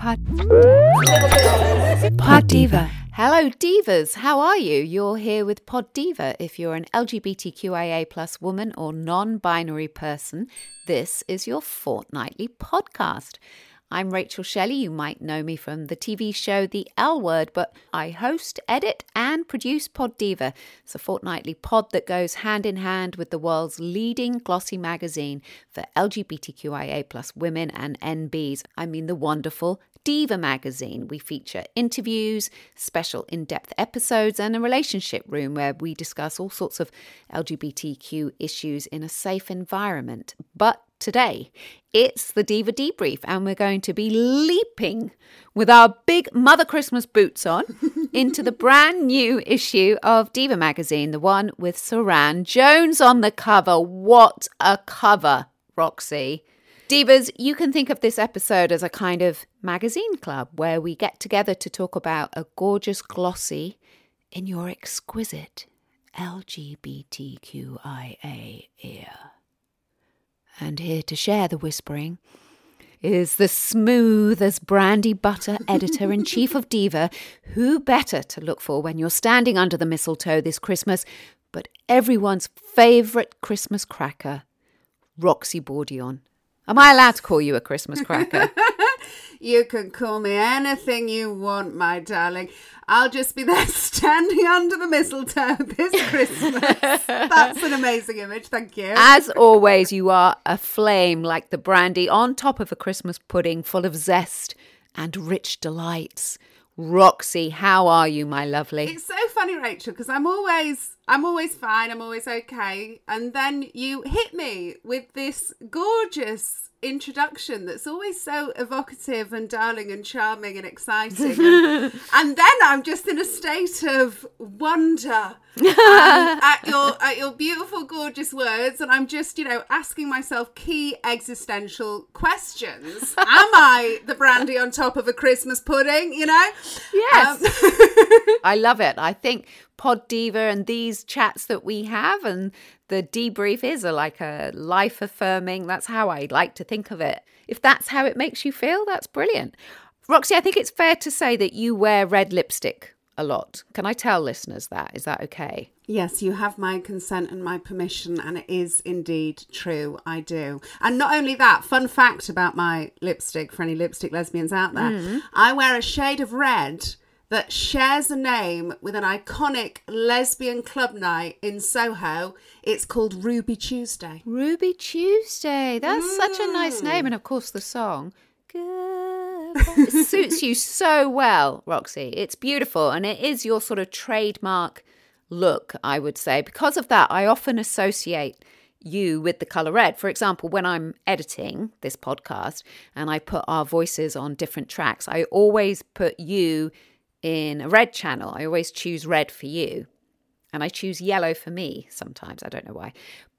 pod, pod Diva. Hello, divas. How are you? You're here with Pod Diva. If you're an LGBTQIA plus woman or non-binary person, this is your fortnightly podcast. I'm Rachel Shelley. You might know me from the TV show The L Word, but I host, edit, and produce Pod Diva. It's a fortnightly pod that goes hand in hand with the world's leading glossy magazine for LGBTQIA plus women and NBs. I mean the wonderful Diva magazine. We feature interviews, special in depth episodes, and a relationship room where we discuss all sorts of LGBTQ issues in a safe environment. But today, it's the Diva Debrief, and we're going to be leaping with our big Mother Christmas boots on into the brand new issue of Diva magazine, the one with Suranne Jones on the cover. What a cover, Roxy! Divas, you can think of this episode as a kind of magazine club where we get together to talk about a gorgeous glossy in your exquisite LGBTQIA ear. And here to share the whispering is the smooth as brandy butter editor in chief of Diva. Who better to look for when you're standing under the mistletoe this Christmas but everyone's favourite Christmas cracker, Roxy Bourdillon. Am I allowed to call you a Christmas cracker? You can call me anything you want, my darling. I'll just be there standing under the mistletoe this Christmas. That's an amazing image. Thank you. As always, you are a flame like the brandy on top of a Christmas pudding full of zest and rich delights. Roxy, how are you, my lovely? It's so funny, Rachel, because I'm always I'm always fine, I'm always okay. And then you hit me with this gorgeous introduction that's always so evocative and darling and charming and exciting. And, and then I'm just in a state of wonder um, at your at your beautiful, gorgeous words, and I'm just, you know, asking myself key existential questions. Am I the brandy on top of a Christmas pudding? You know? Yes. Um, I love it. I think Pod Diva and these chats that we have and the debrief is a, like a life affirming. That's how I like to think of it. If that's how it makes you feel, that's brilliant. Roxy, I think it's fair to say that you wear red lipstick a lot. Can I tell listeners that? Is that okay? Yes, you have my consent and my permission, and it is indeed true. I do. And not only that, fun fact about my lipstick for any lipstick lesbians out there mm. I wear a shade of red that shares a name with an iconic lesbian club night in Soho. It's called Ruby Tuesday. Ruby Tuesday. That's such a nice mm. name. And of course, the song. It suits you so well, Roxy. It's beautiful. And it is your sort of trademark look, I would say. Because of that, I often associate you with the color red. For example, when I'm editing this podcast and I put our voices on different tracks, I always put you in a red channel. I always choose red for you. And I choose yellow for me sometimes. I don't know why.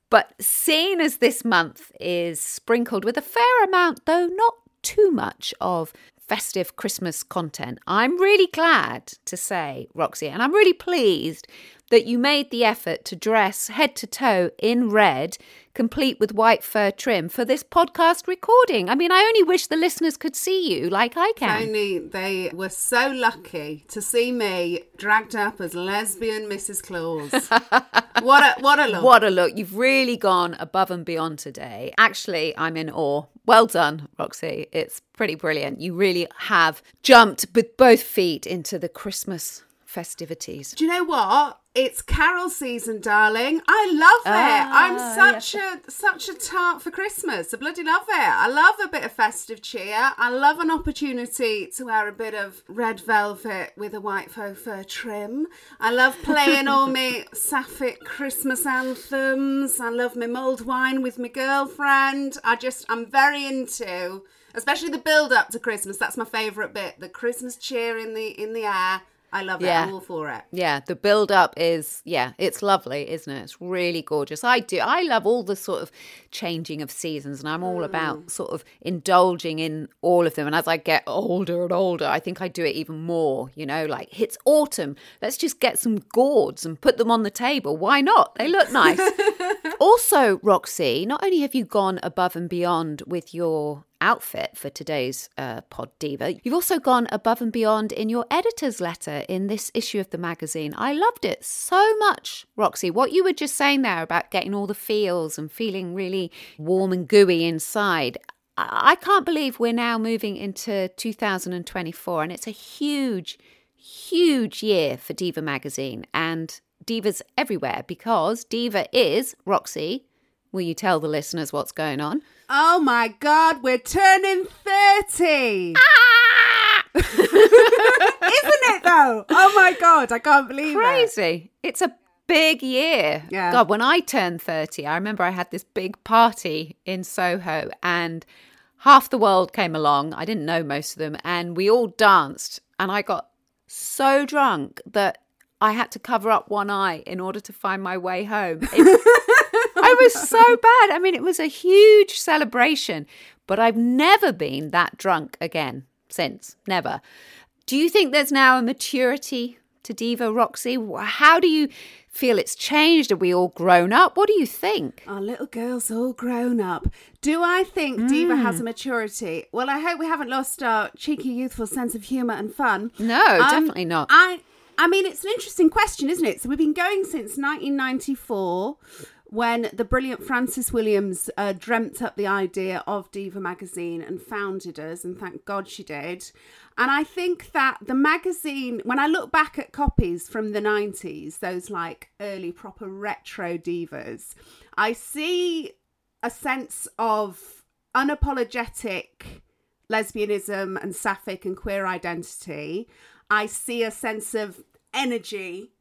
But seeing as this month is sprinkled with a fair amount, though not too much, of festive Christmas content, I'm really glad to say, Roxy, and I'm really pleased that you made the effort to dress head to toe in red, complete with white fur trim, for this podcast recording. I mean, I only wish the listeners could see you like I can. Only they were so lucky to see me dragged up as lesbian Mrs. Claus. what a what a look! What a look. You've really gone above and beyond today. Actually, I'm in awe. Well done, Roxy. It's pretty brilliant. You really have jumped with both feet into the Christmas festivities? Do you know what? It's carol season, darling. I love it. Ah, I'm such a such a tart for Christmas. I bloody love it. I love a bit of festive cheer. I love an opportunity to wear a bit of red velvet with a white faux fur trim. I love playing all my sapphic Christmas anthems. I love my mulled wine with my girlfriend. I just I'm very into especially the build up to Christmas. That's my favourite bit. The Christmas cheer in the in the air. I love it. Yeah. I'm all for it. Yeah, the build up is yeah, it's lovely, isn't it? It's really gorgeous. I do. I love all the sort of changing of seasons, and I'm all about mm. sort of indulging in all of them. And as I get older and older, I think I do it even more. You know, like it's autumn. Let's just get some gourds and put them on the table. Why not? They look nice. also, Roxy, not only have you gone above and beyond with your outfit for today's uh, Pod Diva, you've also gone above and beyond in your editor's letter in this issue of the magazine. I loved it so much, Roxy. What you were just saying there about getting all the feels and feeling really warm and gooey inside. I I can't believe we're now moving into 2024 and it's a huge, huge year for Diva magazine and divas everywhere because Diva is, Roxy, will you tell the listeners what's going on? Oh my god, we're turning 30. Ah! Isn't it though? Oh my god, I can't believe it. Crazy. It's a big year. Yeah. God, when I turned 30, I remember I had this big party in Soho and half the world came along. I didn't know most of them and we all danced and I got so drunk that I had to cover up one eye in order to find my way home. It- I was so bad. I mean, it was a huge celebration, but I've never been that drunk again since. Never. Do you think there's now a maturity to Diva Roxy? How do you feel it's changed? Are we all grown up? What do you think? Our little girl's all grown up. Do I think Diva has Mm. a maturity? Well, I hope we haven't lost our cheeky, youthful sense of humour and fun. No, Um, definitely not. I, I mean, it's an interesting question, isn't it? So we've been going since 1994, when the brilliant Frances Williams uh, dreamt up the idea of Diva magazine and founded us, and thank God she did. And I think that the magazine, when I look back at copies from the 90s, those like early proper retro divas, I see a sense of unapologetic lesbianism and sapphic and queer identity. I see a sense of energy.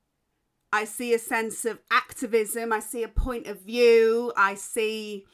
I see a sense of activism. I see a point of view. I see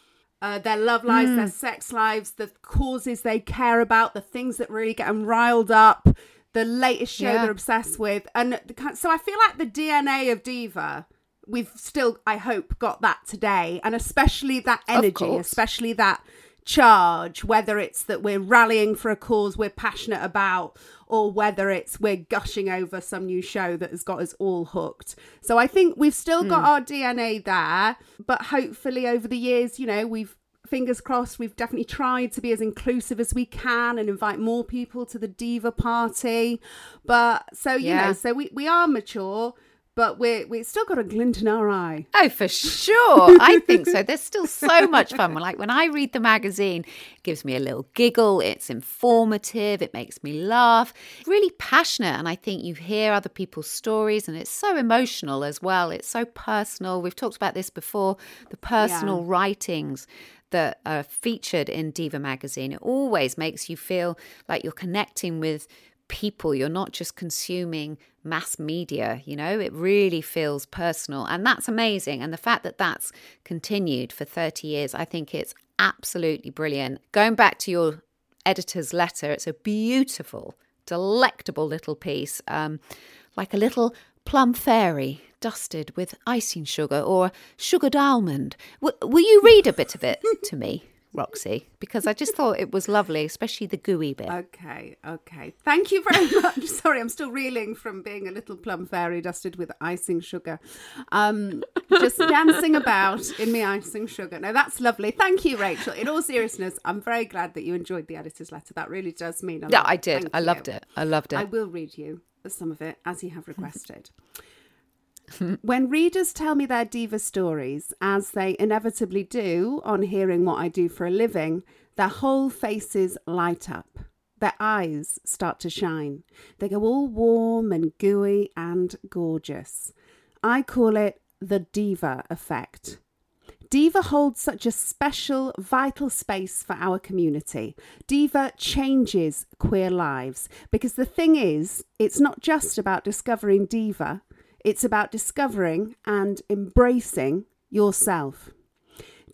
uh, their love lives, their sex lives, the causes they care about, the things that really get them riled up, the latest show Yeah. they're obsessed with. And the so I feel like the DNA of Diva, we've still, I hope, got that today. And especially that energy, especially that charge, whether it's that we're rallying for a cause we're passionate about, or whether it's we're gushing over some new show that has got us all hooked. So I think we've still got hmm. our DNA there, but hopefully over the years, you know, we've fingers crossed we've definitely tried to be as inclusive as we can and invite more people to the diva party but so you Yeah. know so we, we are mature but we're we still got a glint in our eye Oh, for sure. I think so. There's still so much fun. Like when I read the magazine, it gives me a little giggle. It's informative. It makes me laugh. Really passionate. And I think you hear other people's stories and it's so emotional as well. It's so personal. We've talked about this before the personal writings that are featured in Diva magazine. It always makes you feel like you're connecting with people. You're not just consuming mass media, you know, it really feels personal. And that's amazing. And the fact that that's continued for 30 years, I think it's absolutely brilliant. Going back to your editor's letter, it's a beautiful, delectable little piece, um, like a little plum fairy dusted with icing sugar or sugared almond. W- will you read a bit of it to me? Roxy, because I just thought it was lovely, especially the gooey bit. Okay, okay. Thank you very much. Sorry, I'm still reeling from being a little plum fairy dusted with icing sugar. Um, just dancing about in my icing sugar. No, that's lovely. Thank you, Rachel. In all seriousness, I'm very glad that you enjoyed the editor's letter. That really does mean a lot. Yeah, I did. Thank I you. loved it. I loved it. I will read you some of it as you have requested. when readers tell me their diva stories, as they inevitably do on hearing what I do for a living, their whole faces light up. their eyes start to shine. They go all warm and gooey and gorgeous. I call it the diva effect. Diva holds such a special, vital space for our community. Diva changes queer lives because the thing is, it's not just about discovering Diva, it's about discovering and embracing yourself.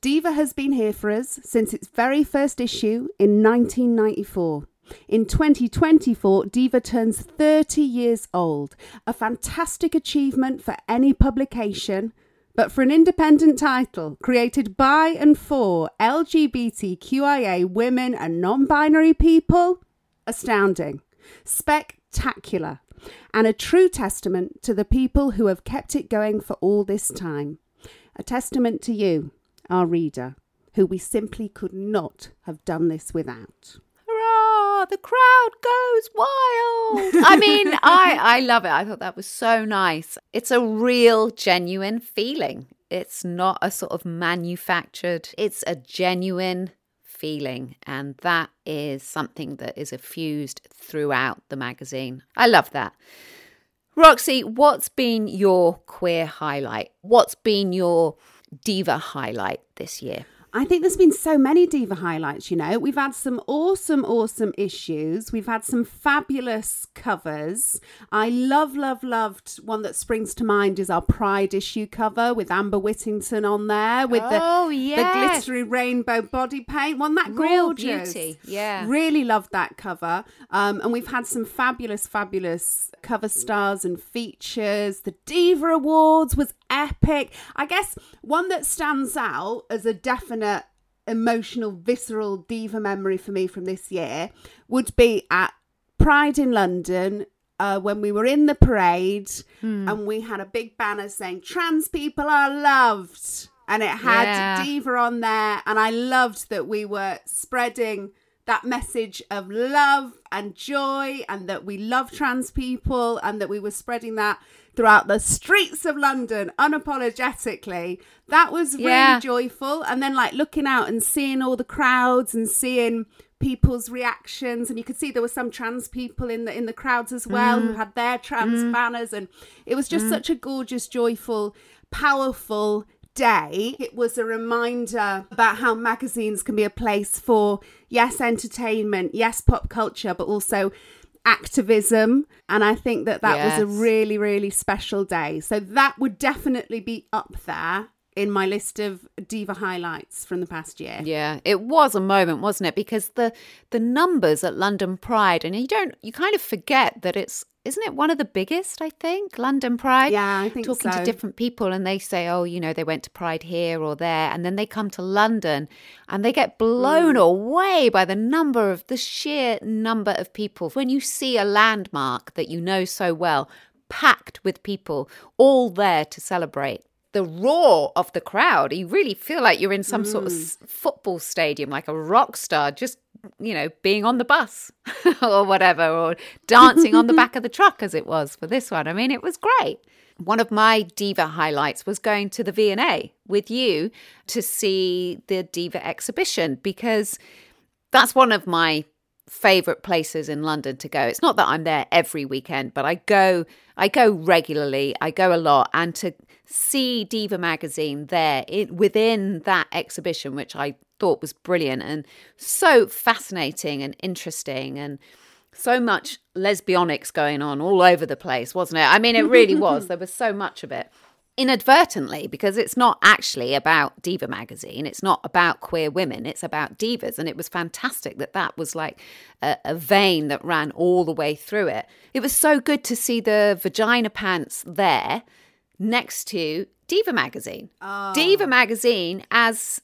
Diva has been here for us since its very first issue in 1994. In 2024, Diva turns 30 years old, a fantastic achievement for any publication but for an independent title created by and for LGBTQIA women and non binary people, astounding, spectacular, and a true testament to the people who have kept it going for all this time. A testament to you, our reader, who we simply could not have done this without Hurrah! the crowd goes wild. I mean, I I love it. I thought that was so nice. It's a real genuine feeling. It's not a sort of manufactured. It's a genuine feeling and that is something that is effused throughout the magazine. I love that. Roxy, what's been your queer highlight? What's been your diva highlight this year? I think there's been so many diva highlights, you know. We've had some awesome, awesome issues. We've had some fabulous covers. I love, love, loved one that springs to mind is our Pride issue cover with Amber Whittington on there with oh, the, yes. the glittery rainbow body paint. Wasn't that Real gorgeous? beauty, yeah. Really loved that cover. Um, and we've had some fabulous, fabulous cover stars and features. The Diva Awards was epic. I guess one that stands out as a definite emotional, visceral diva memory for me from this year would be at Pride in London. Uh, when we were in the parade and we had a big banner saying trans people are loved and it had Yeah. diva on there and i loved that we were spreading that message of love and joy and that we love trans people and that we were spreading that throughout the streets of London unapologetically. That was really Yeah. joyful. And then like looking out and seeing all the crowds and seeing people's reactions and you could see there were some trans people in the in the crowds as well who mm. had their trans mm. banners and it was just mm. such a gorgeous joyful powerful day it was a reminder about how magazines can be a place for yes entertainment yes pop culture but also activism and i think that that was a really really special day. So that would definitely be up there in my list of diva highlights from the past year. Yeah, it was a moment, wasn't it? Because the the numbers at London Pride, and you don't, you kind of forget that it's, isn't it one of the biggest? I think London Pride. Yeah, I think talking so. to different people, and they say, oh, you know, they went to Pride here or there, and then they come to London, and they get blown Mm. away by the number of the sheer number of people. When you see a landmark that you know so well, packed with people, all there to celebrate the roar of the crowd. You really feel like you're in some sort of football stadium, like a rock star, just, you know, being on the bus or whatever, or dancing on the back of the truck as it was for this one. I mean, it was great. One of my diva highlights was going to the V&A with you to see the diva exhibition because that's one of my favorite places in London to go. It's not that I'm there every weekend, but I go I go regularly. I go a lot and to see Diva magazine there it, within that exhibition which I thought was brilliant and so fascinating and interesting and so much lesbionics going on all over the place, wasn't it? I mean, it really was. There was so much of it inadvertently because it's not actually about Diva magazine. It's not about queer women. It's about divas. And it was fantastic that that was like a, a vein that ran all the way through it. It was so good to see the vagina pants there next to Diva magazine. Ah. Diva magazine as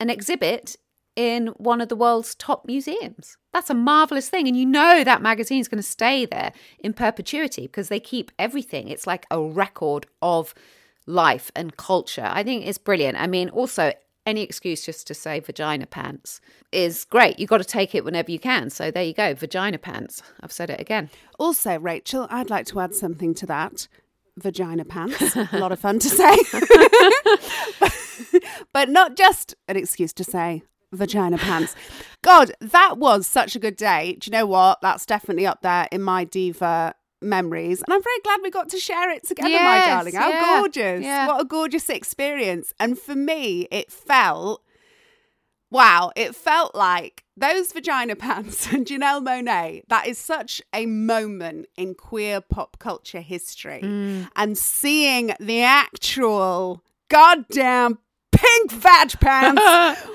an exhibit in one of the world's top museums. That's a marvelous thing. And you know that magazine is going to stay there in perpetuity because they keep everything. It's like a record of life and culture. I think it's brilliant. I mean, also, any excuse just to say vagina pants is great. You've got to take it whenever you can. So there you go, vagina pants. I've said it again. Also, Rachel, I'd like to add something to that. Vagina pants. a lot of fun to say. but not just an excuse to say vagina pants. God, that was such a good day. Do you know what? That's definitely up there in my diva memories. And I'm very glad we got to share it together, my darling. How yeah, gorgeous. yeah. What a gorgeous experience. And for me, it felt wow, it felt like those vagina pants and Janelle Monáe, that is such a moment in queer pop culture history. Mm. And seeing the actual goddamn pink vag pants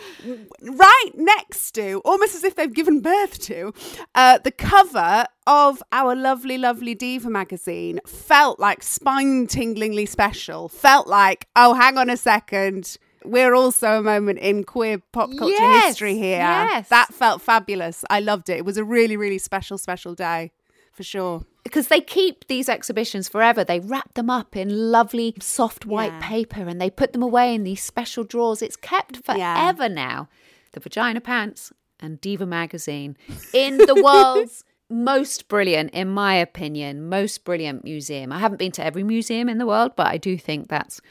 right next to, almost as if they've given birth to, uh, the cover of our lovely, lovely Diva magazine felt like spine tinglingly special. Felt like, oh, hang on a second. We're also a moment in queer pop culture Yes, history here. yes. That felt fabulous. I loved it. It was a really, really special, special day for sure. because they keep these exhibitions forever. They wrap them up in lovely soft white Yeah. paper and they put them away in these special drawers. It's kept Yeah. forever now. The Vagina Pants and Diva magazine in the world's most brilliant, in my opinion, most brilliant museum. I haven't been to every museum in the world, but I do think that's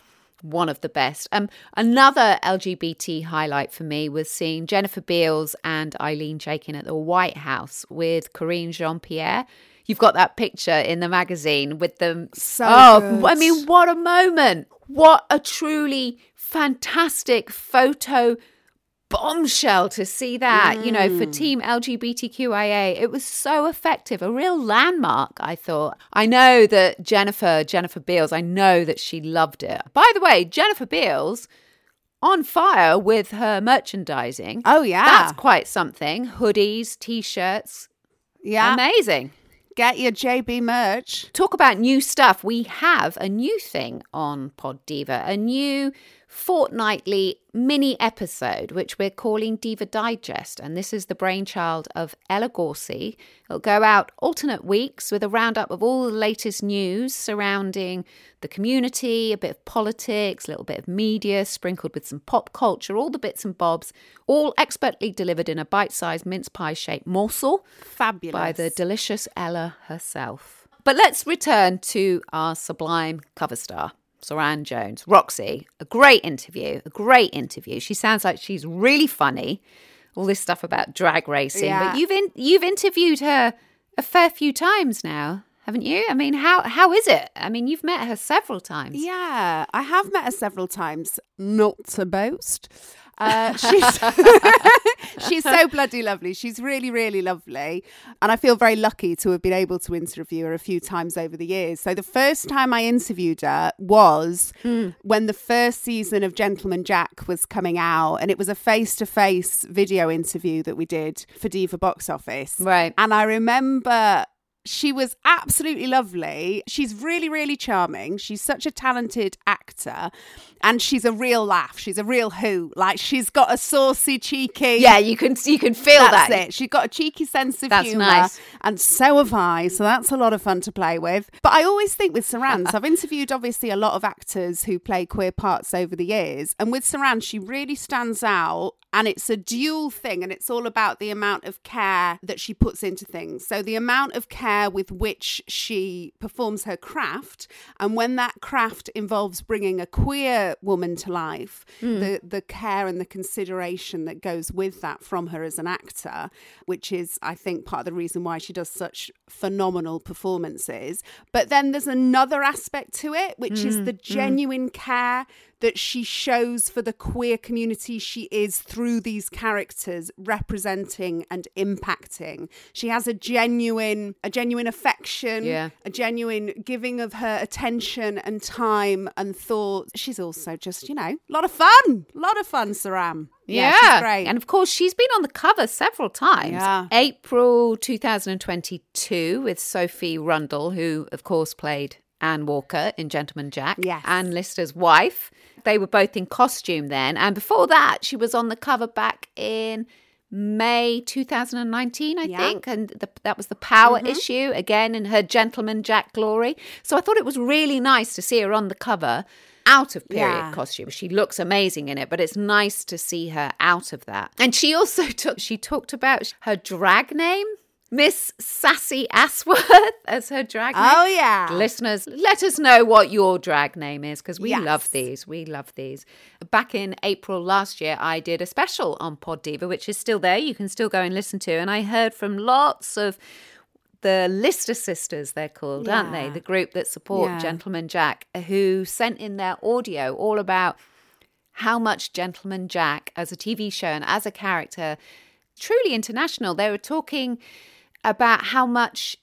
one of the best. Um, another LGBT highlight for me was seeing Jennifer Beals and Ilene Chaiken at the White House with Karine Jean-Pierre. You've got that picture in the magazine with them. So oh, good. I mean, what a moment! What a truly fantastic photo bombshell to see that, you know, Mm. for Team LGBTQIA. It was so effective, a real landmark, I thought. I know that Jennifer, Jennifer Beals, I know that she loved it. By the way, Jennifer Beals on fire with her merchandising. Oh, yeah. That's quite something. Hoodies, t shirts. Yeah. Amazing. Get your JB merch. Talk about new stuff. We have a new thing on Pod Diva, a new fortnightly mini episode, which we're calling Diva Digest. And this is the brainchild of Ella Gorsey. It'll go out alternate weeks with a roundup of all the latest news surrounding the community, a bit of politics, a little bit of media, sprinkled with some pop culture, all the bits and bobs, all expertly delivered in a bite sized mince pie shaped morsel Fabulous. by the delicious Ella herself. But let's return to our sublime cover star, Suranne Jones. Roxy, a great interview, a great interview. She sounds like she's really funny. All this stuff about drag racing, Yeah. but you've in, you've interviewed her a fair few times now, haven't you? I mean, how how is it? I mean, you've met her several times. Yeah, I have met her several times. Not to boast. Uh, she's she's so bloody lovely. She's really, really lovely, and I feel very lucky to have been able to interview her a few times over the years. So the first time I interviewed her was when the first season of Gentleman Jack was coming out, and it was a face-to-face video interview that we did for Diva Box Office. Right. And I remember she was absolutely lovely. She's really, really charming. She's such a talented actor. And she's a real laugh. She's a real who. Like she's got a saucy, cheeky. Yeah, you can you can feel That's that. it. She's got a cheeky sense of That's humour. nice. And so have I. So that's a lot of fun to play with. But I always think with Suranne, so I've interviewed obviously a lot of actors who play queer parts over the years. And with Suranne, she really stands out. And it's a dual thing. And it's all about the amount of care that she puts into things. So the amount of care with which she performs her craft. And when that craft involves bringing a queer woman to life, hmm. the, the care and the consideration that goes with that from her as an actor, which is, I think, part of the reason why she does such phenomenal performances. But then there's another aspect to it, which is hmm, the hmm. genuine care that she shows for the queer community she is through these characters representing and impacting she has a genuine a genuine affection Yeah. a genuine giving of her attention and time and thought she's also just you know a lot of fun a lot of fun Suranne Yeah, she's great And of course, she's been on the cover several times. Yeah. April 2022 with Sophie Rundle, who, of course, played Anne Walker in Gentleman Jack. Yes. Anne Lister's wife. They were both in costume then. And before that, she was on the cover back in May 2019, I Yeah. think. And the, that was the Power mm-hmm. issue, again, in her Gentleman Jack glory. So I thought it was really nice to see her on the cover out of period Yeah. costume. She looks amazing in it, but it's nice to see her out of that. And she also took she talked about her drag name. Miss Sassy Asworth as her drag name. Oh, yeah. Listeners, let us know what your drag name is because we Yes. love these. We love these. Back in April last year, I did a special on Pod Diva, which is still there. You can still go and listen to. And I heard from lots of the Lister sisters, they're called, aren't they? The group that support Yeah. Gentleman Jack, who sent in their audio all about how much Gentleman Jack as a TV show and as a character, truly international. They were talking about how much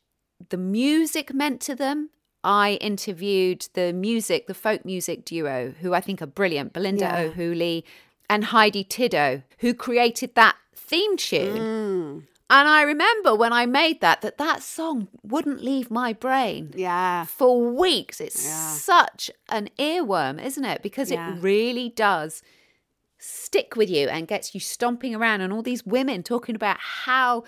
the music meant to them. I interviewed the music, the folk music duo, who I think are brilliant, Belinda Yeah. O'Hooley and Heidi Tidow, who created that theme tune. Mm. And I remember when I made that, that that song wouldn't leave my brain Yeah. for weeks. It's Yeah. such an earworm, isn't it? Because Yeah. it really does stick with you and gets you stomping around. And all these women talking about how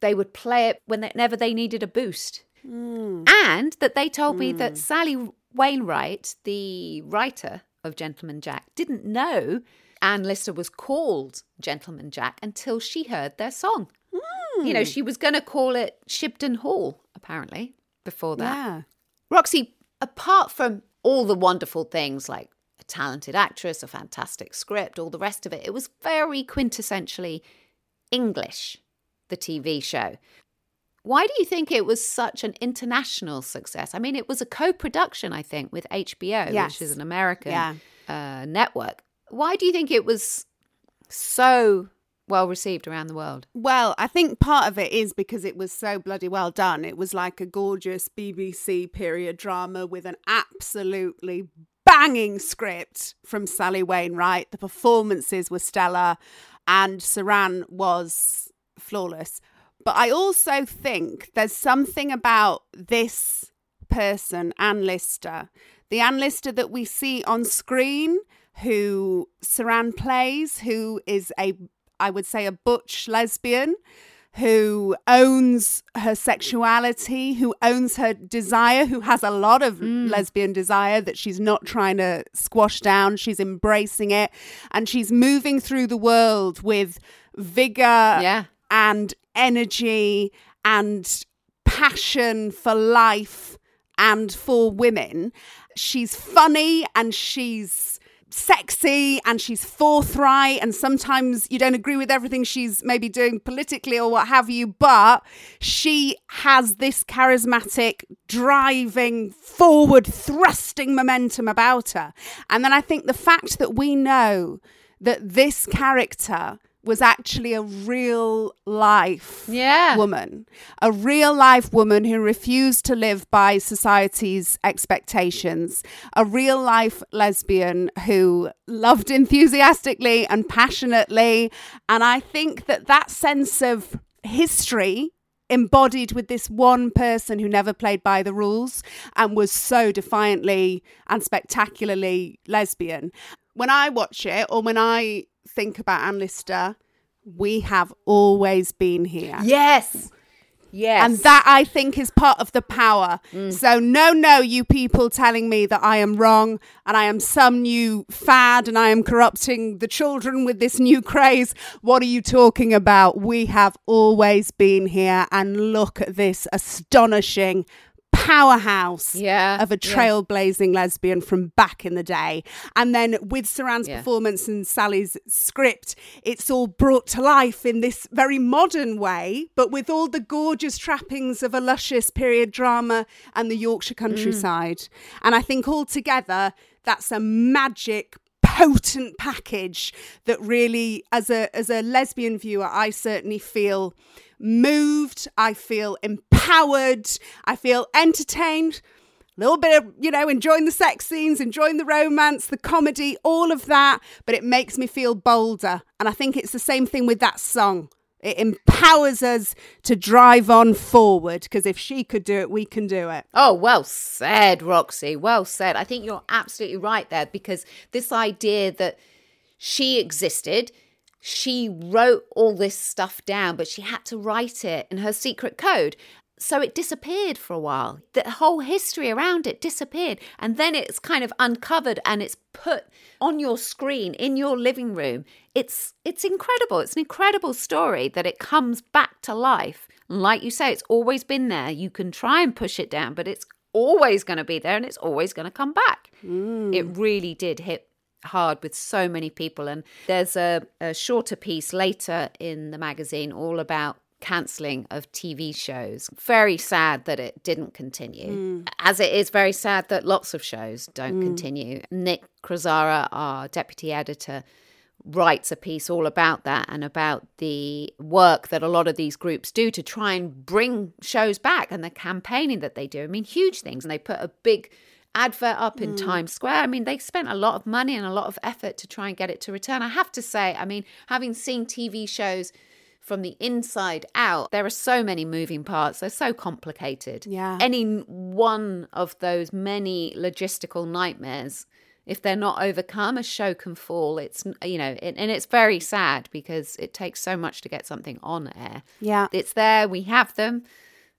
they would play it whenever they needed a boost. Hmm. And that they told me that Sally Wainwright, the writer of Gentleman Jack, didn't know Anne Lister was called Gentleman Jack until she heard their song. You know, she was going to call it Shibden Hall, apparently, before that. Yeah. Roxy, apart from all the wonderful things like a talented actress, a fantastic script, all the rest of it, it was very quintessentially English, the TV show. Why do you think it was such an international success? I mean, it was a co production, I think, with HBO, Yes. which is an American Yeah. uh, network. Why do you think it was so well received around the world? Well, I think part of it is because it was so bloody well done. It was like a gorgeous BBC period drama with an absolutely banging script from Sally Wainwright. The performances were stellar and Suranne was flawless. But I also think there's something about this person, Anne Lister, the Anne Lister that we see on screen, who Suranne plays, who is a, I would say, a butch lesbian, who owns her sexuality, who owns her desire, who has a lot of mm. lesbian desire that she's not trying to squash down. She's embracing it and she's moving through the world with vigor Yeah. And energy and passion for life and for women. She's funny and she's sexy and she's forthright and sometimes you don't agree with everything she's maybe doing politically or what have you but she has this charismatic driving forward thrusting momentum about her and then i think the fact that we know that this character was actually a real life Yeah. woman, a real life woman who refused to live by society's expectations, a real life lesbian who loved enthusiastically and passionately. And I think that that sense of history embodied with this one person who never played by the rules and was so defiantly and spectacularly lesbian. When I watch it or when I think about Anne we have always been here. Yes. Yes. And that I think is part of the power. Mm. So, no, no, you people telling me that I am wrong and I am some new fad and I am corrupting the children with this new craze. What are you talking about? We have always been here. And look at this astonishing powerhouse Yeah, of a yeah. trailblazing lesbian from back in the day. And then with Suranne's Yeah. performance and Sally's script, it's all brought to life in this very modern way, but with all the gorgeous trappings of a luscious period drama and the Yorkshire countryside. Mm. And I think all together, that's a magic potent package that really as a as a lesbian viewer I certainly feel moved I feel empowered I feel entertained a little bit of you know enjoying the sex scenes enjoying the romance the comedy all of that but it makes me feel bolder and I think it's the same thing with that song it empowers us to drive on forward because if she could do it we can do it Oh, well said, Roxy. Well said. I think you're absolutely right there because this idea that she existed, she wrote all this stuff down, but she had to write it in her secret code. So it disappeared for a while. The whole history around it disappeared. And then it's kind of uncovered and it's put on your screen in your living room. It's it's incredible. It's an incredible story that it comes back to life. like you say, it's always been there. You can try and push it down, but it's always going to be there and it's always going to come back. Mm. It really did hit hard with so many people. And there's a, a shorter piece later in the magazine all about cancelling of TV shows. Very sad that it didn't continue, mm. as it is very sad that lots of shows don't mm. continue. Nic Crosara, our deputy editor, writes a piece all about that and about the work that a lot of these groups do to try and bring shows back and the campaigning that they do. I mean, huge things. And they put a big advert up in mm. Times Square. I mean, they spent a lot of money and a lot of effort to try and get it to return. I have to say, I mean, having seen TV shows from the inside out, there are so many moving parts. They're so complicated. Yeah. Any one of those many logistical nightmares, if they're not overcome, a show can fall. It's, you know, it, and it's very sad because it takes so much to get something on air. Yeah. It's there, we have them.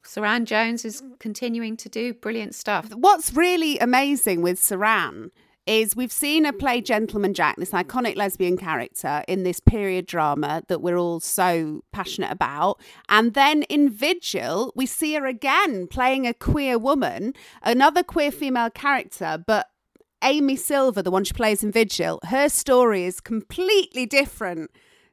Suranne Jones is continuing to do brilliant stuff. What's really amazing with Suranne is we've seen her play Gentleman Jack, this iconic lesbian character in this period drama that we're all so passionate about. And then in Vigil, we see her again playing a queer woman, another queer female character, but Amy Silva, the one she plays in Vigil, her story is completely different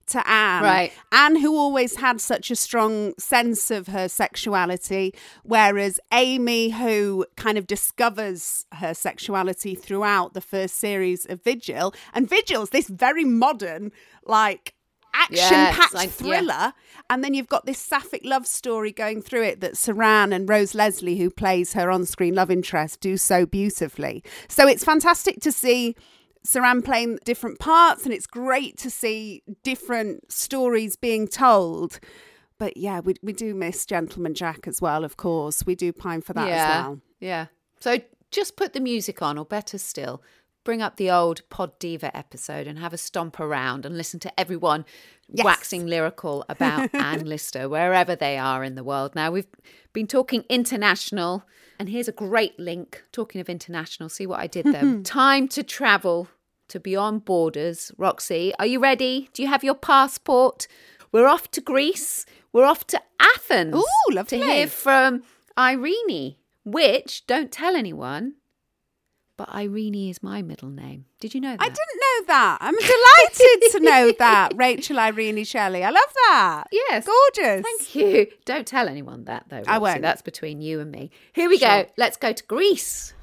to Anne. Right. Anne, who always had such a strong sense of her sexuality, whereas Amy, who kind of discovers her sexuality throughout the first series of Vigil, and Vigil's this very modern, like, action-packed like, thriller, yeah. and then you've got this sapphic love story going through it that Suranne and Rose Leslie, who plays her on-screen love interest, do so beautifully. So it's fantastic to see Suranne playing different parts, and it's great to see different stories being told. But yeah, we we do miss Gentleman Jack as well. Of course, we do pine for that yeah, as well. Yeah. So just put the music on, or better still, bring up the old Pod Diva episode and have a stomp around and listen to everyone yes. waxing lyrical about Anne Lister, wherever they are in the world. Now, we've been talking international, and here's a great link. Talking of international, see what I did there. Time to travel to beyond borders. Roxy, are you ready? Do you have your passport? We're off to Greece. We're off to Athens. Ooh, lovely. To hear from Irene, which, don't tell anyone, but Irene is my middle name. Did you know that? I didn't know that. I'm delighted to know that. Rachel Irene Shelley. I love that. Yes. Gorgeous. Thank you. Don't tell anyone that, though. Roxy. I won't. That's between you and me. Here we sure. go. Let's go to Greece.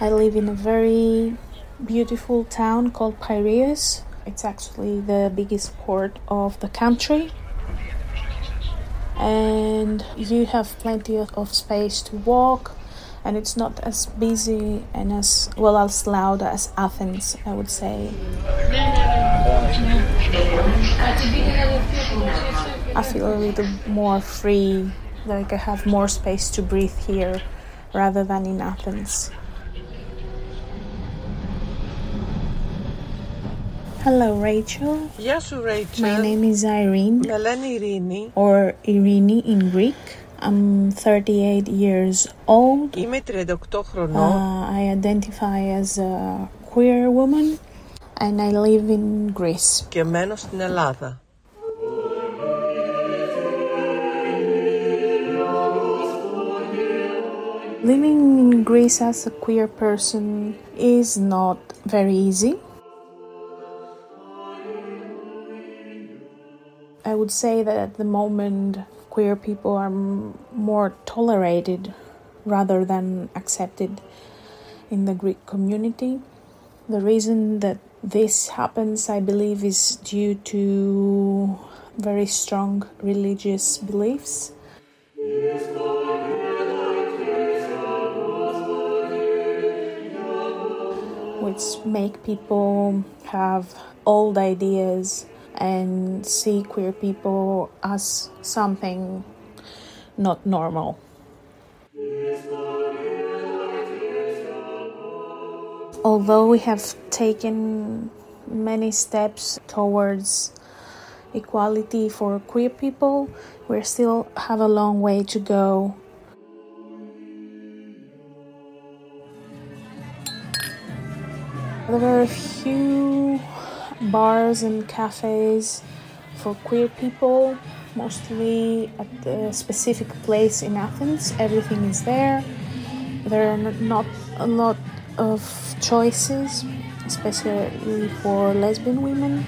I live in a very beautiful town called Piraeus. It's actually the biggest port of the country and you have plenty of space to walk and it's not as busy and as well as loud as Athens, I would say. I feel a little more free, like I have more space to breathe here rather than in Athens. Hello, Rachel. Yes, Rachel. My name is Irene. Melanie Irene. Or Irene in Greek. I'm 38 years old. Είμαι 38 χρονών. Uh, I identify as a queer woman and I live in Greece. Και μένω στην Ελλάδα. Living in Greece as a queer person is not very easy. I would say that at the moment queer people are m- more tolerated rather than accepted in the Greek community. The reason that this happens, I believe, is due to very strong religious beliefs. Which make people have old ideas and see queer people as something not normal. Although we have taken many steps towards equality for queer people, we still have a long way to go There are a few bars and cafes for queer people, mostly at a specific place in Athens. Everything is there. There are not a lot of choices, especially for lesbian women.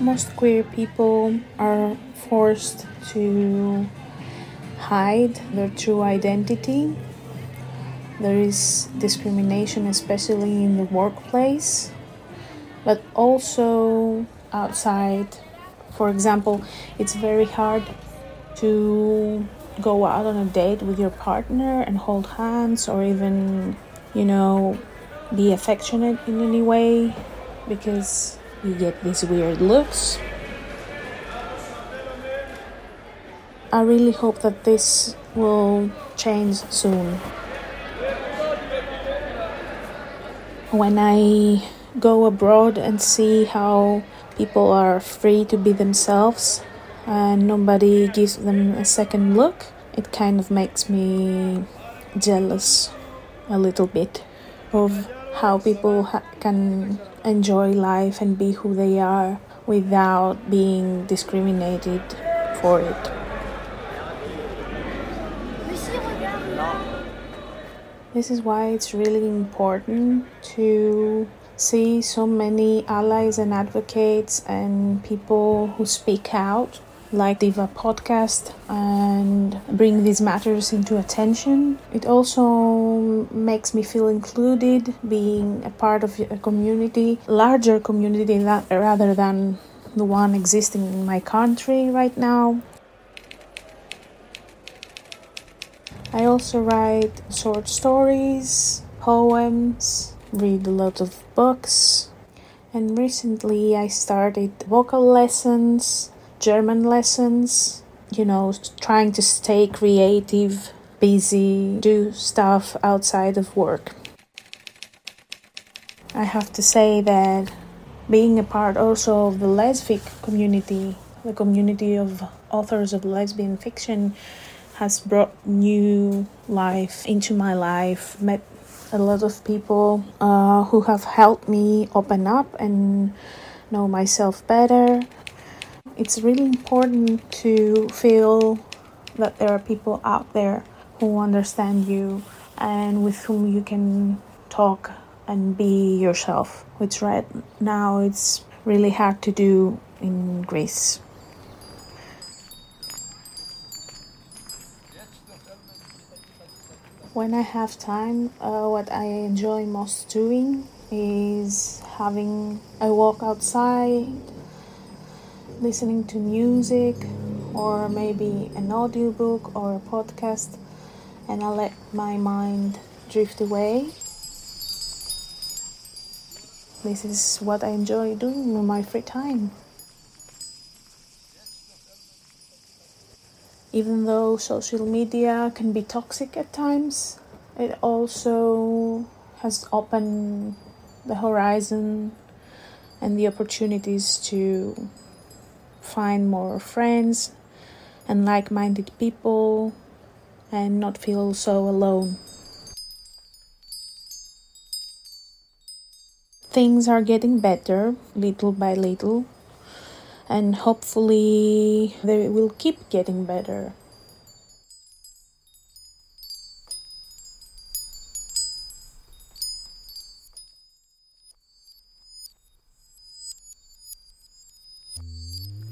Most queer people are forced to hide their true identity. There is discrimination, especially in the workplace, but also outside. For example, it's very hard to go out on a date with your partner and hold hands or even, you know, be affectionate in any way because you get these weird looks. I really hope that this will change soon. When I go abroad and see how people are free to be themselves and nobody gives them a second look, it kind of makes me jealous a little bit of how people ha- can enjoy life and be who they are without being discriminated for it. This is why it's really important to see so many allies and advocates and people who speak out, like Diva Podcast, and bring these matters into attention. It also makes me feel included, being a part of a community, larger community rather than the one existing in my country right now. I also write short stories, poems, read a lot of books, and recently I started vocal lessons, German lessons, you know, trying to stay creative, busy, do stuff outside of work. I have to say that being a part also of the lesbic community, the community of authors of lesbian fiction, has brought new life into my life. Met a lot of people uh, who have helped me open up and know myself better. It's really important to feel that there are people out there who understand you and with whom you can talk and be yourself, which right now it's really hard to do in Greece. When I have time, uh, what I enjoy most doing is having a walk outside, listening to music, or maybe an audiobook or a podcast, and I let my mind drift away. This is what I enjoy doing in my free time. Even though social media can be toxic at times, it also has opened the horizon and the opportunities to find more friends and like minded people and not feel so alone. Things are getting better little by little and hopefully they will keep getting better.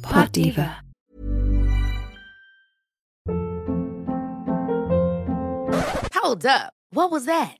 Pod Diva. Hold up. What was that?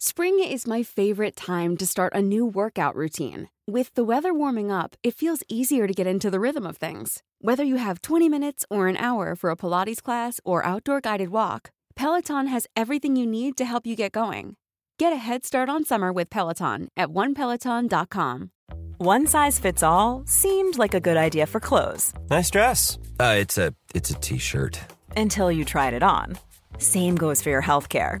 Spring is my favorite time to start a new workout routine. With the weather warming up, it feels easier to get into the rhythm of things. Whether you have 20 minutes or an hour for a Pilates class or outdoor guided walk, Peloton has everything you need to help you get going. Get a head start on summer with Peloton at onepeloton.com. One size fits all seemed like a good idea for clothes Nice dress. Uh, it's a it's a t-shirt. until you tried it on. Same goes for your healthcare.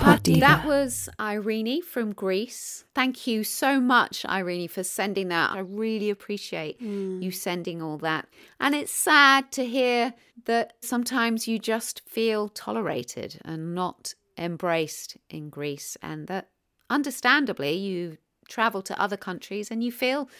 Pod That was Irene from Greece. Thank you so much, Irene, for sending that. I really appreciate mm. you sending all that. And it's sad to hear that sometimes you just feel tolerated and not embraced in Greece, and that understandably you travel to other countries and you feel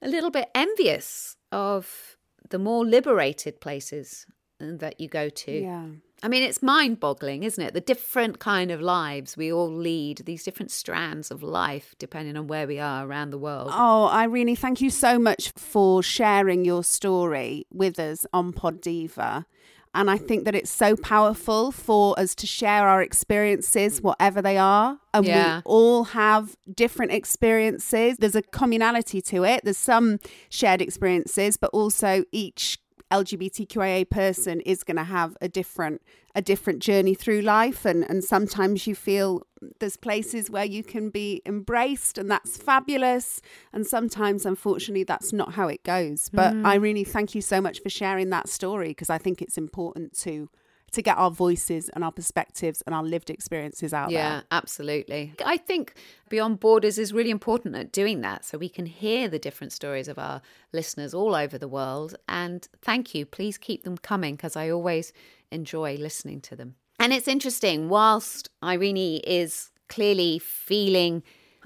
a little bit envious of the more liberated places uh, that you go to. Yeah. I mean, it's mind boggling, isn't it? The different kind of lives we all lead, these different strands of life, depending on where we are around the world. Oh, Irene, thank you so much for sharing your story with us on Pod Diva. And I think that it's so powerful for us to share our experiences, whatever they are. And Yeah. we all have different experiences. There's a communality to it. There's some shared experiences, but also each LGBTQIA person is going to have a different a different journey through life and and sometimes you feel there's places where you can be embraced and that's fabulous and sometimes unfortunately that's not how it goes. But Mm. I really thank you so much for sharing that story because I think it's important to to get our voices and our perspectives and our lived experiences out Yeah, there. Yeah, absolutely. I think Beyond Borders is really important at doing that so we can hear the different stories of our listeners all over the world. And thank you. Please keep them coming because I always enjoy listening to them. And it's interesting, whilst Irene is clearly feeling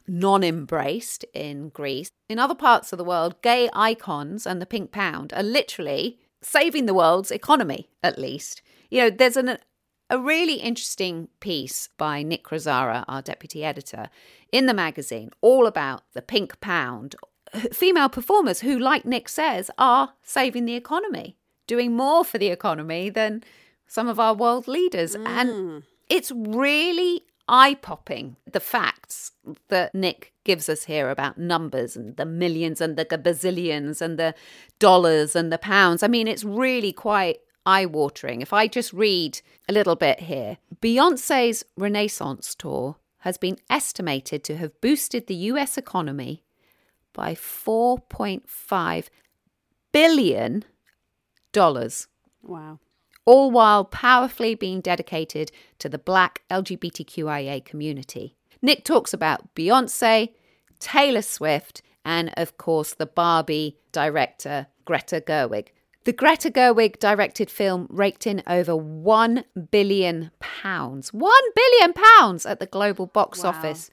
non embraced in Greece, in other parts of the world, gay icons and the pink pound are literally saving the world's economy, at least. You know, there's an a really interesting piece by Nic Crosara, our deputy editor, in the magazine, all about the pink pound. Female performers who, like Nic says, are saving the economy, doing more for the economy than some of our world leaders. And mm. it's really eye popping the facts that Nic gives us here about numbers and the millions and the bazillions and the dollars and the pounds. I mean, it's really quite eye watering. If I just read a little bit here Beyonce's Renaissance tour has been estimated to have boosted the US economy by 4.5 billion dollars Wow. all while powerfully being dedicated to the black LGBTQIA community. Nic talks about Beyonce, Taylor Swift, and of course the Barbie director Greta Gerwig. The Greta Gerwig directed film raked in over 1 billion pounds. 1 billion pounds at the global box office,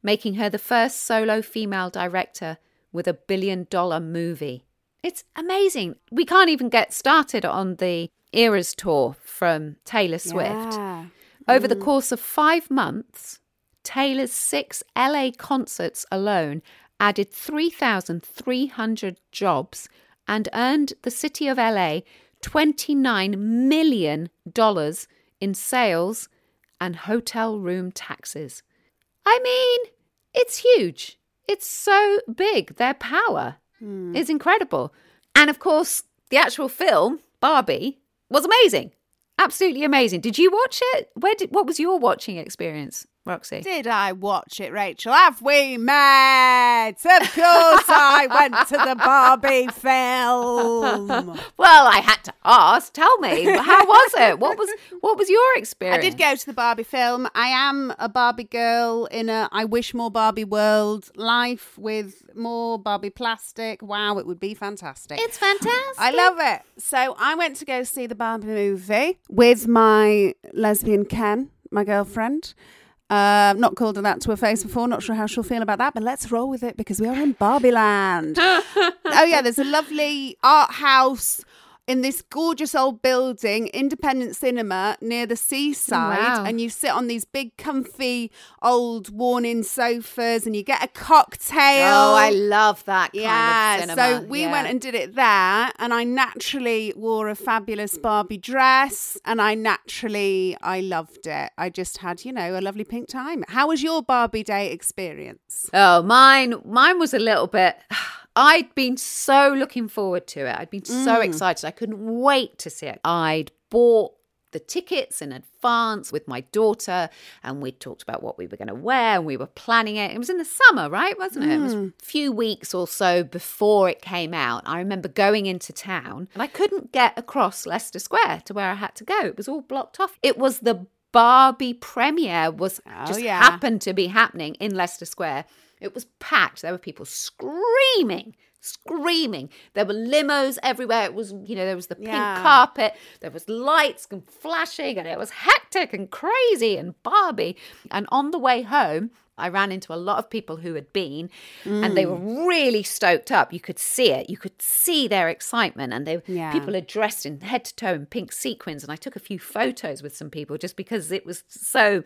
making her the first solo female director with a billion dollar movie. It's amazing. We can't even get started on the Eras tour from Taylor Swift. Yeah. Over the mm. course of five months, Taylor's six LA concerts alone added 3,300 jobs and earned the city of LA $29 million in sales and hotel room taxes. I mean, it's huge. It's so big. Their power hmm. is incredible. And of course, the actual film, Barbie, was amazing. Absolutely amazing. Did you watch it? Where did what was your watching experience Roxy? Did I watch it, Rachel? Have we met? Of course, I went to the Barbie film. Well, I had to ask. Tell me, how was it? What was what was your experience? I did go to the Barbie film. I am a Barbie girl in a I wish more Barbie world life with more Barbie plastic. Wow, it would be fantastic. It's fantastic. I love it. So I went to go see the Barbie movie with my lesbian Ken, my girlfriend. Uh, not called her that to her face before. Not sure how she'll feel about that, but let's roll with it because we are in Barbie Land. oh yeah, there's a lovely art house in this gorgeous old building, independent cinema near the seaside, Wow. and you sit on these big, comfy, old, worn-in sofas, and you get a cocktail. Oh, I love that kind yeah, of cinema. so we Yeah. went and did it there, and I naturally wore a fabulous Barbie dress, and I naturally I loved it. I just had, you know, a lovely pink time. How was your Barbie day experience? Oh, mine mine was a little bit I'd been so looking forward to it. I'd been so Mm. excited. I couldn't wait to see it. I'd bought the tickets in advance with my daughter and we talked about what we were going to wear and we were planning it. It was in the summer, right? Wasn't it? It was a few weeks or so before it came out. I remember going into town and I couldn't get across Leicester Square to where I had to go. It was all blocked off. It was the Barbie premiere was just yeah. happened to be happening in Leicester Square. It was packed. There were people screaming, screaming. There were limos everywhere. It was, you know, there was the pink Yeah. carpet. There was lights and flashing, and it was hectic and crazy and Barbie. And on the way home, I ran into a lot of people who had been, and they mm. were really stoked up. You could see it. You could see their excitement, and they Yeah. people are dressed in head to toe in pink sequins. And I took a few photos with some people just because it was so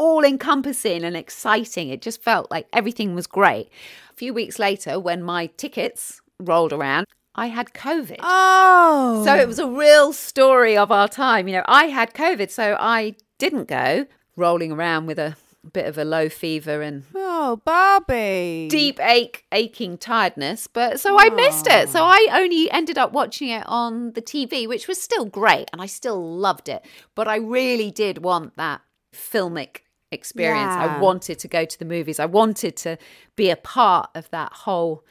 all encompassing and exciting. It just felt like everything was great. A few weeks later, when my tickets rolled around, I had COVID. Oh, So it was a real story of our time. You know, I had COVID, so I didn't go, rolling around with a bit of a low fever and oh, Barbie. deep ache, aching tiredness. But so I missed it. So I only ended up watching it on the TV, which was still great and I still loved it. But I really did want that filmic experience. I wanted to go to the movies. I wanted to be a part of that whole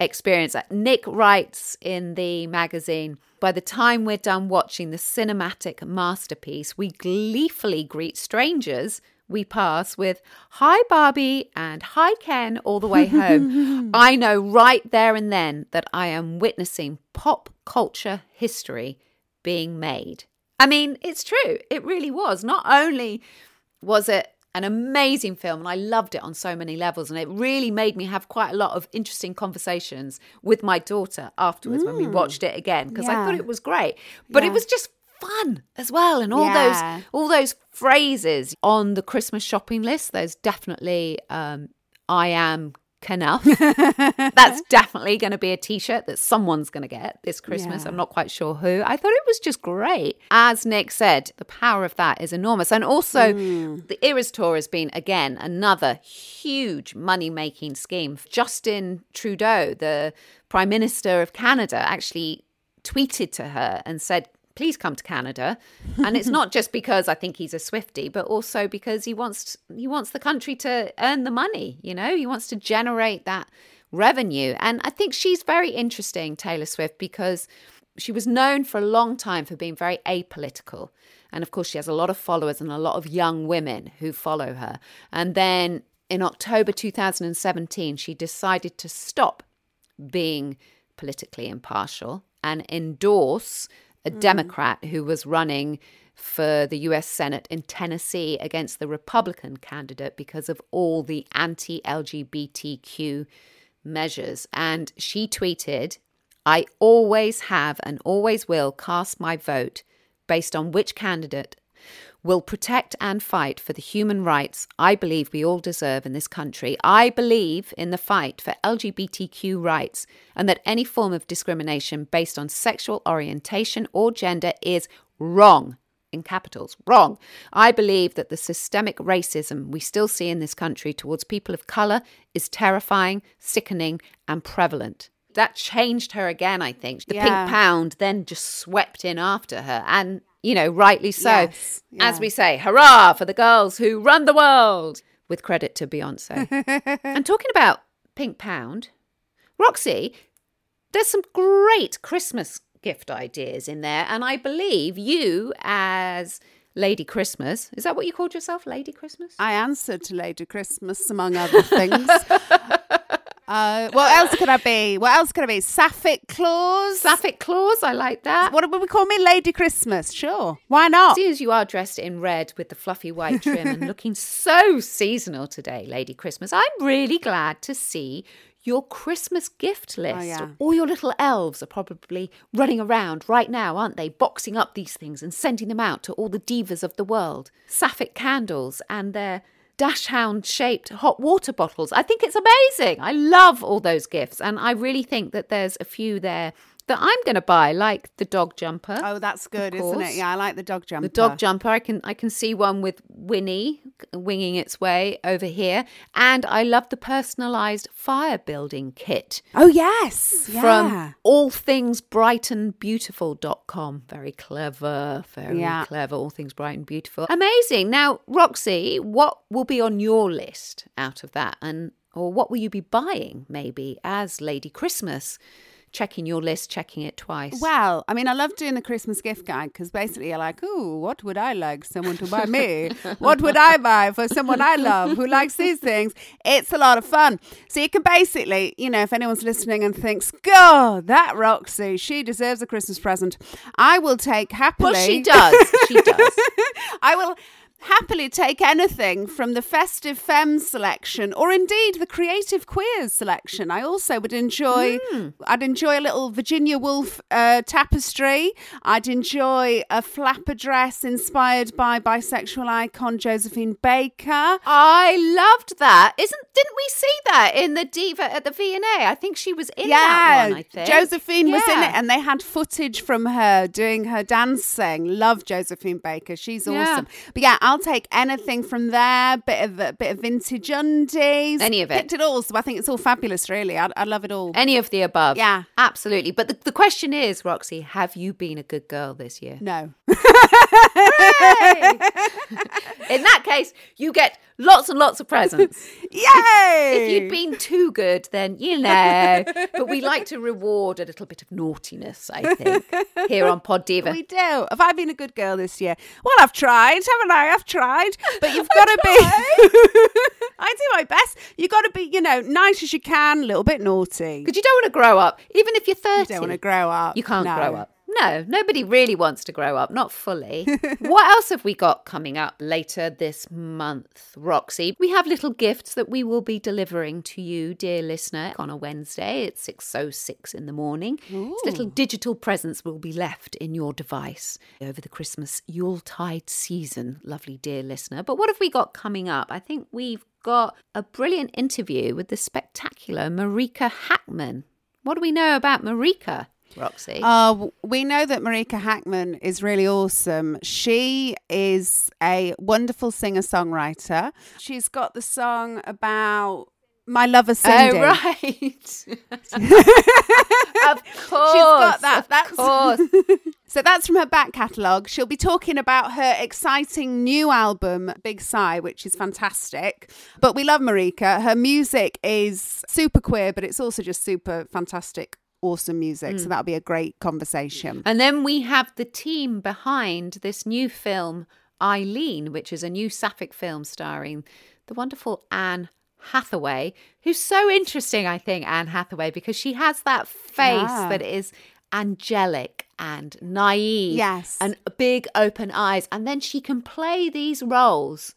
experience. Uh, Nic writes in the magazine by the time we're done watching the cinematic masterpiece, we gleefully greet strangers we pass with hi Barbie and hi Ken all the way home. I know right there and then that I am witnessing pop culture history being made. I mean, it's true. It really was. Not only was it an amazing film and I loved it on so many levels and it really made me have quite a lot of interesting conversations with my daughter afterwards when we watched it again because I thought it was great. But it was just fun as well and all Yeah. those all those phrases on the Christmas shopping list there's definitely um I am Kenough. That's definitely going to be a t-shirt that someone's going to get this Christmas. Yeah. I'm not quite sure who. I thought it was just great. As Nic said, the power of that is enormous. And also hmm. the Eras Tour has been again another huge money-making scheme. Justin Trudeau, the Prime Minister of Canada, actually tweeted to her and said, please come to Canada. And it's not just because I think he's a Swifty, but also because he wants he wants the country to earn the money, you know? He wants to generate that revenue. And I think she's very interesting, Taylor Swift, because she was known for a long time for being very apolitical. And of course, she has a lot of followers and a lot of young women who follow her. And then in October 2017, she decided to stop being politically impartial and endorse a mm-hmm. Democrat who was running for the US Senate in Tennessee against the Republican candidate because of all the anti LGBTQ measures. And she tweeted, I always have and always will cast my vote based on which candidate will protect and fight for the human rights I believe we all deserve in this country. I believe in the fight for LGBTQ rights and that any form of discrimination based on sexual orientation or gender is wrong. In capitals, wrong. I believe that the systemic racism we still see in this country towards people of colour is terrifying, sickening, and prevalent. That changed her again, I think. The Yeah. pink pound then just swept in after her. And you know, rightly so. Yes, As we say, hurrah for the girls who run the world, with credit to Beyonce. and talking about Pink Pound, Roxy, there's some great Christmas gift ideas in there. And I believe you, as Lady Christmas, is that what you called yourself, Lady Christmas? I answered to Lady Christmas, among other things. uh, what else could I be? What else could I be? Sapphic Claus. Sapphic Claus. I like that. What would we call me? Lady Christmas. Sure. Why not? Seeing as you are dressed in red with the fluffy white trim and looking so seasonal today, Lady Christmas, I'm really glad to see your Christmas gift list. Oh, yeah. All your little elves are probably running around right now, aren't they? Boxing up these things and sending them out to all the divas of the world. Sapphic candles and their dashhound shaped hot water bottles. I think it's amazing. I love all those gifts. And I really think that there's a few there that I'm going to buy, like the dog jumper. Oh, that's good, isn't it? Yeah, I like the dog jumper. The dog jumper. I can I can see one with Winnie winging its way over here, and I love the personalised fire building kit Oh, yes. from Yeah. from allthingsbrightonbeautiful.com. Very clever, very Yeah. clever. All things bright and beautiful. Amazing. Now, Roxy, what will be on your list out of that, and or what will you be buying maybe as Lady Christmas? Checking your list, checking it twice. Well, I mean, I love doing the Christmas gift guide because basically you're like, oh, what would I like someone to buy me? what would I buy for someone I love who likes these things? It's a lot of fun. So you can basically, you know, if anyone's listening and thinks, God, that Roxy, she deserves a Christmas present, I will take happily. well, she does. She does. I will happily take anything from the festive femme selection or indeed the creative queers selection i also would enjoy Hmm. i'd enjoy a little virginia woolf uh, tapestry i'd enjoy a flapper dress inspired by bisexual icon josephine baker I loved that. Isn't didn't we see that in the diva at the V and A? I think she was in that one. I think Josephine was in it, and they had footage from her doing her dancing. Love Josephine Baker; she's Yeah. awesome. But yeah, I'll take anything from there. Bit of a bit of vintage undies, Any of it. Picked it all, so I think it's all fabulous. Really, I, I love it all. Any of the above. Yeah. Absolutely. But the, the question is, Roxy, have you been a good girl this year? no, In that case, you get lots and lots of presents. yay! If you'd been too good, then you know. But we like to reward a little bit of naughtiness, I think, here on Pod Diva. we do. Have I been a good girl this year? Well, I've tried, haven't I? I've tried, but you've got to be. I do my best. You've got to be, you know, nice as you can, a little bit naughty. Because you don't want to grow up, even if you're 30. You don't want to grow up. You can't No. grow up. No, nobody really wants to grow up, not fully. what else have we got coming up later this month, Roxy? We have little gifts that we will be delivering to you, dear listener, on a Wednesday at 6.06 in the morning. It's little digital presents will be left in your device over the Christmas Yuletide season, lovely dear listener. But what have we got coming up? I think we've got a brilliant interview with the spectacular Marika Hackman. What do we know about Marika? Roxy. Uh, we know that Marika Hackman is really awesome. She is a wonderful singer songwriter. She's got the song about my lover Cindy. Oh, right. of course. She's got that. Of That's course. so that's from her back catalogue. She'll be talking about her exciting new album, Big Sigh, which is fantastic. But we love Marika. Her music is super queer, but it's also just super fantastic, awesome music. Mm. So that'll be a great conversation. And then we have the team behind this new film, Eileen, which is a new sapphic film starring the wonderful Anne Hathaway, who's so interesting, I think, Anne Hathaway, because she has that face Yeah. that is angelic and naive. Yes. And big open eyes. And then she can play these roles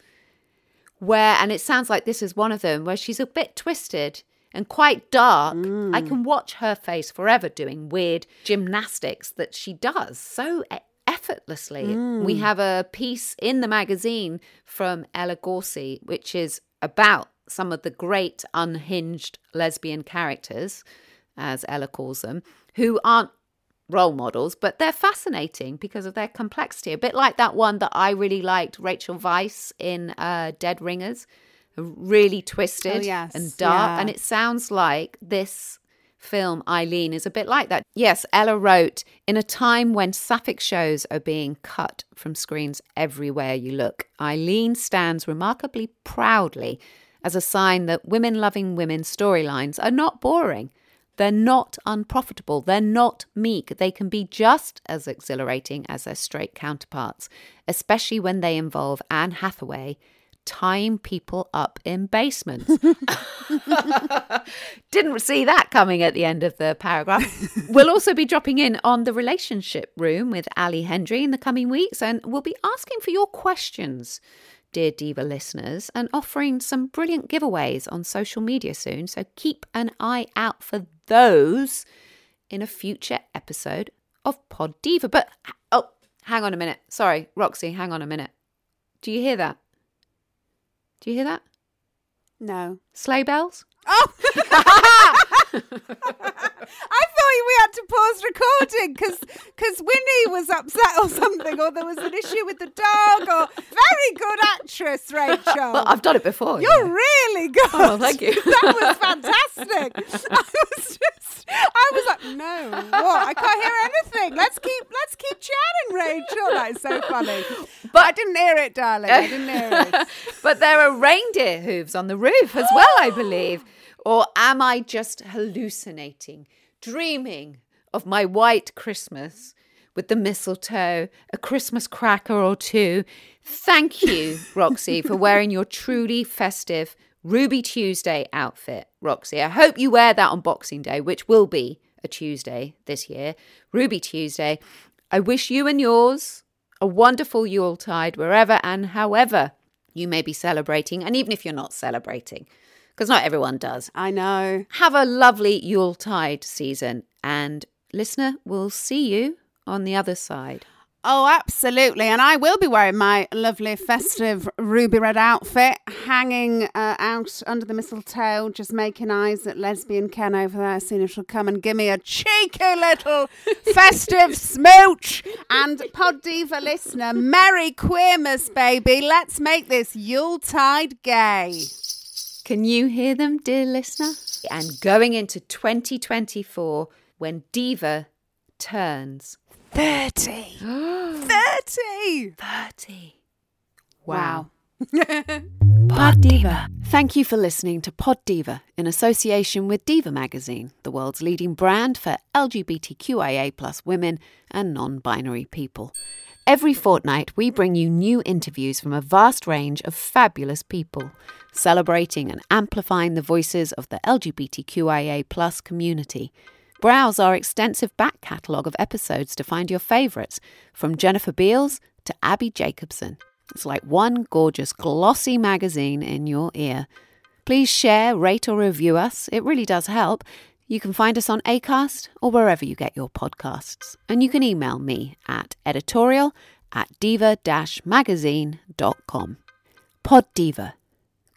where, and it sounds like this is one of them, where she's a bit twisted and quite dark. I can watch her face forever doing weird gymnastics that she does so effortlessly. We have a piece in the magazine from Ella Gorsey, which is about some of the great unhinged lesbian characters, as Ella calls them, who aren't role models, but they're fascinating because of their complexity. A bit like that one that I really liked, Rachel Weisz in uh, Dead Ringers, really oh, twisted Oh, yes, and dark. yeah. And it sounds like this film Eileen is a bit like that. Yes, Ella wrote, in a time when sapphic shows are being cut from screens everywhere you look, Eileen stands remarkably proudly as a sign that women loving women storylines are not boring. They're not unprofitable. They're not meek. They can be just as exhilarating as their straight counterparts, especially when they involve Anne Hathaway tying people up in basements. Didn't see that coming at the end of the paragraph. we'll also be dropping in on the relationship room with Ali Hendry in the coming weeks, and we'll be asking for your questions dear Diva listeners, and offering some brilliant giveaways on social media soon. So keep an eye out for those in a future episode of Pod Diva. But oh, hang on a minute. Sorry, Roxy, hang on a minute. Do you hear that? Do you hear that? No. Sleigh bells? Oh! I thought we had to pause recording because because Winnie was upset or something, or there was an issue with the dog. Or very good actress, Rachel. Well, I've done it before. You're really oh, good. Oh, thank you. That was fantastic. I was just, I was like, no, what? I can't hear anything. Let's keep, let's keep chatting, Rachel. That's so funny. But I didn't hear it, darling. I didn't hear it. but there are reindeer hooves on the roof as well, I believe. Or am I just hallucinating, dreaming of my white Christmas with the mistletoe, a Christmas cracker or two? Thank you, Roxy, for wearing your truly festive Ruby Tuesday outfit. Roxy, I hope you wear that on Boxing Day, which will be a Tuesday this year. Ruby Tuesday. I wish you and yours a wonderful Yuletide wherever and however you may be celebrating, and even if you're not celebrating because not everyone does. I know. Have a lovely Yuletide season, and listener, we'll see you on the other side. Oh, absolutely. And I will be wearing my lovely festive ruby red outfit, hanging uh, out under the mistletoe, just making eyes at lesbian Ken over there, seeing if she'll come and give me a cheeky little festive smooch. And Pod Diva listener, Merry Queermas, baby. Let's make this Yuletide gay. Can you hear them, dear listener? And going into 2024, when Diva turns 30. 30. 30. Wow. Pod Diva. Thank you for listening to Pod Diva in association with Diva Magazine, the world's leading brand for LGBTQIA plus women and non binary people. Every fortnight, we bring you new interviews from a vast range of fabulous people, celebrating and amplifying the voices of the LGBTQIA community. Browse our extensive back catalogue of episodes to find your favourites, from Jennifer Beals to Abbi Jacobson. It's like one gorgeous, glossy magazine in your ear. Please share, rate, or review us. It really does help. You can find us on ACAST or wherever you get your podcasts. And you can email me at editorial at diva magazine.com. Pod Diva.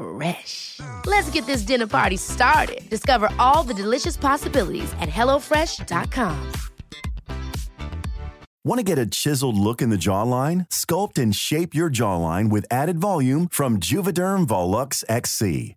Fresh. Let's get this dinner party started. Discover all the delicious possibilities at hellofresh.com. Want to get a chiseled look in the jawline? Sculpt and shape your jawline with added volume from Juvederm Volux XC.